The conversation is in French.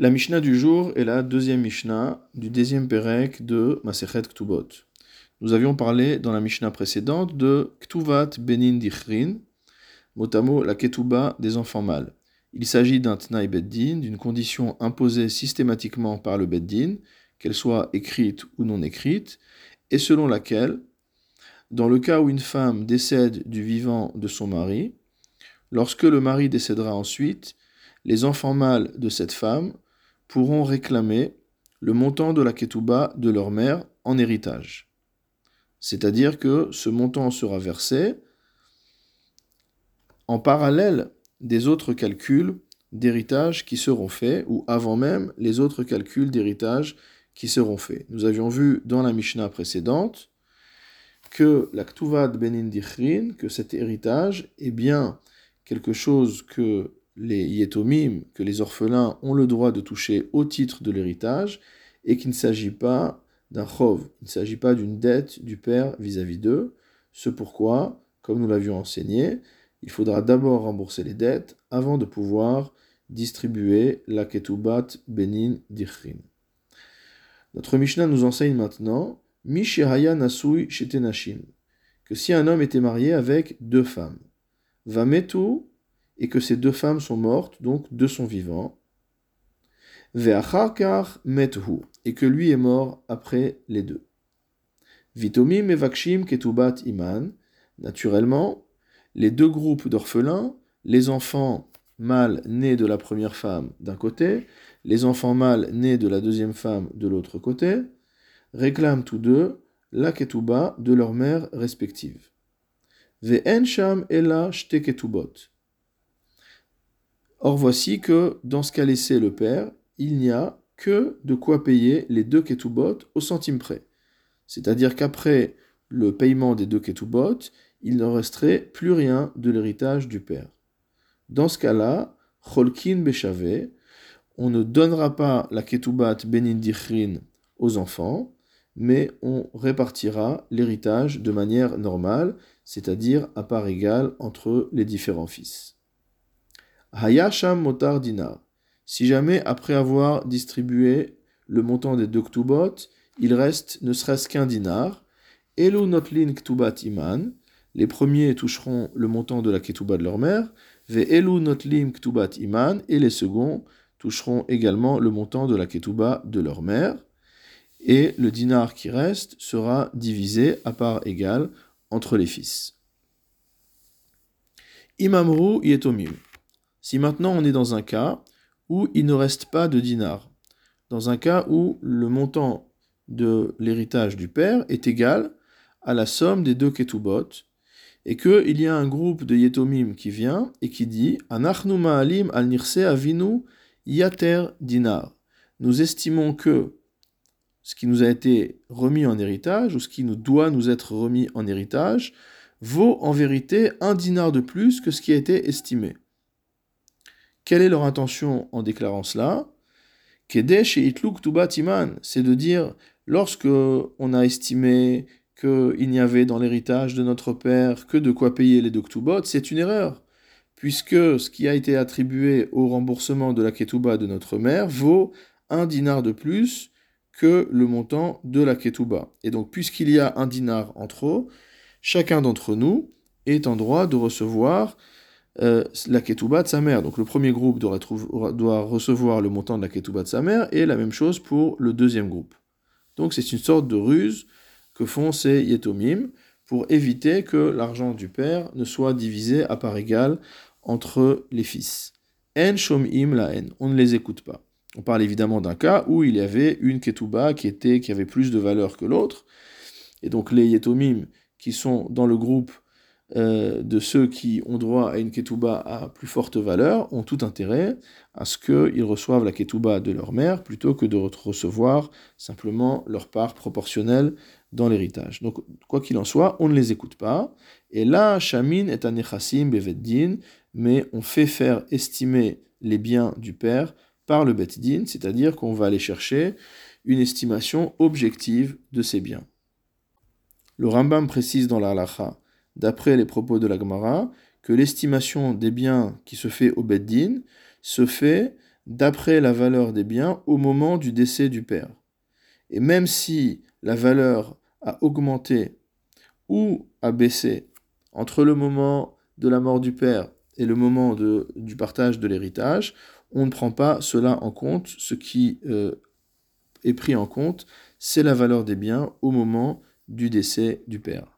La Mishnah du jour est la deuxième Mishnah du deuxième Perek de Masechet Ktubot. Nous avions parlé dans la Mishnah précédente de Ktuvat Benin Dichrin, mot la Ketuba des enfants mâles. Il s'agit d'un Tnaï Beddin, d'une condition imposée systématiquement par le Beddin, qu'elle soit écrite ou non écrite, et selon laquelle, dans le cas où une femme décède du vivant de son mari, lorsque le mari décédera ensuite, les enfants mâles de cette femme pourront réclamer le montant de la ketouba de leur mère en héritage. C'est-à-dire que ce montant sera versé en parallèle des autres calculs d'héritage qui seront faits, ou avant même les autres calculs d'héritage qui seront faits. Nous avions vu dans la Mishnah précédente que la Ktuvad Benin que cet héritage est bien quelque chose que les yetomim, que les orphelins ont le droit de toucher au titre de l'héritage, et qu'il ne s'agit pas d'un chov, il ne s'agit pas d'une dette du père vis-à-vis d'eux, ce pourquoi, comme nous l'avions enseigné, il faudra d'abord rembourser les dettes avant de pouvoir distribuer la ketubat benin dichrin. Notre Mishnah nous enseigne maintenant nasui shetenashim, que si un homme était marié avec deux femmes, vametu et que ces deux femmes sont mortes, donc de son vivant. Ve'acharkar methu, et que lui est mort après les deux. Vitomim et Vakshim ketubat iman, naturellement, les deux groupes d'orphelins, les enfants mâles nés de la première femme d'un côté, les enfants mâles nés de la deuxième femme de l'autre côté, réclament tous deux la ketuba de leur mère respective. Ve'en sham ela shte ketubot. Or voici que dans ce qu'a laissé le père, il n'y a que de quoi payer les deux ketubot au centime près. C'est-à-dire qu'après le paiement des deux ketubot, il ne resterait plus rien de l'héritage du père. Dans ce cas-là, cholkin on ne donnera pas la ketubat benin dichrin aux enfants, mais on répartira l'héritage de manière normale, c'est-à-dire à part égale entre les différents fils. Hayasham motar dinar. Si jamais, après avoir distribué le montant des deux ktubot, il reste ne serait-ce qu'un dinar, elu notlin ktubat iman, les premiers toucheront le montant de la ketuba de leur mère, ve elu notlim ktubat iman, et les seconds toucheront également le montant de la ketuba de leur mère, et le dinar qui reste sera divisé à part égale entre les fils. Imamru yetomim. Si maintenant on est dans un cas où il ne reste pas de dinar, dans un cas où le montant de l'héritage du père est égal à la somme des deux ketubot, et qu'il y a un groupe de yetomim qui vient et qui dit Anachnu ma'alim al nirse avinu yater dinar. Nous estimons que ce qui nous a été remis en héritage, ou ce qui nous doit nous être remis en héritage, vaut en vérité un dinar de plus que ce qui a été estimé. Quelle est leur intention en déclarant cela? Kedesh et Itluk Tubatiman, c'est de dire, lorsque on a estimé qu'il n'y avait dans l'héritage de notre père que de quoi payer les deux Ktubot, c'est une erreur, puisque ce qui a été attribué au remboursement de la Ketuba de notre mère vaut un dinar de plus que le montant de la Ketuba. Et donc, puisqu'il y a un dinar en trop, chacun d'entre nous est en droit de recevoir euh, la ketouba de sa mère. Donc le premier groupe doit, recevoir le montant de la ketouba de sa mère et la même chose pour le deuxième groupe. Donc c'est une sorte de ruse que font ces yetomim pour éviter que l'argent du père ne soit divisé à part égale entre les fils. En shomim la en, on ne les écoute pas. On parle évidemment d'un cas où il y avait une ketouba qui, était, qui avait plus de valeur que l'autre. Et donc les yetomim qui sont dans le groupe euh, de ceux qui ont droit à une ketouba à plus forte valeur ont tout intérêt à ce qu'ils reçoivent la ketouba de leur mère plutôt que de recevoir simplement leur part proportionnelle dans l'héritage. Donc, quoi qu'il en soit, on ne les écoute pas. Et là, Shamin est un echassim beveddin, mais on fait faire estimer les biens du père par le beddin, c'est-à-dire qu'on va aller chercher une estimation objective de ces biens. Le Rambam précise dans la halacha d'après les propos de la Gemara, que l'estimation des biens qui se fait au Beddin se fait d'après la valeur des biens au moment du décès du père. Et même si la valeur a augmenté ou a baissé entre le moment de la mort du père et le moment du partage de l'héritage, on ne prend pas cela en compte. Ce qui euh, est pris en compte, c'est la valeur des biens au moment du décès du père.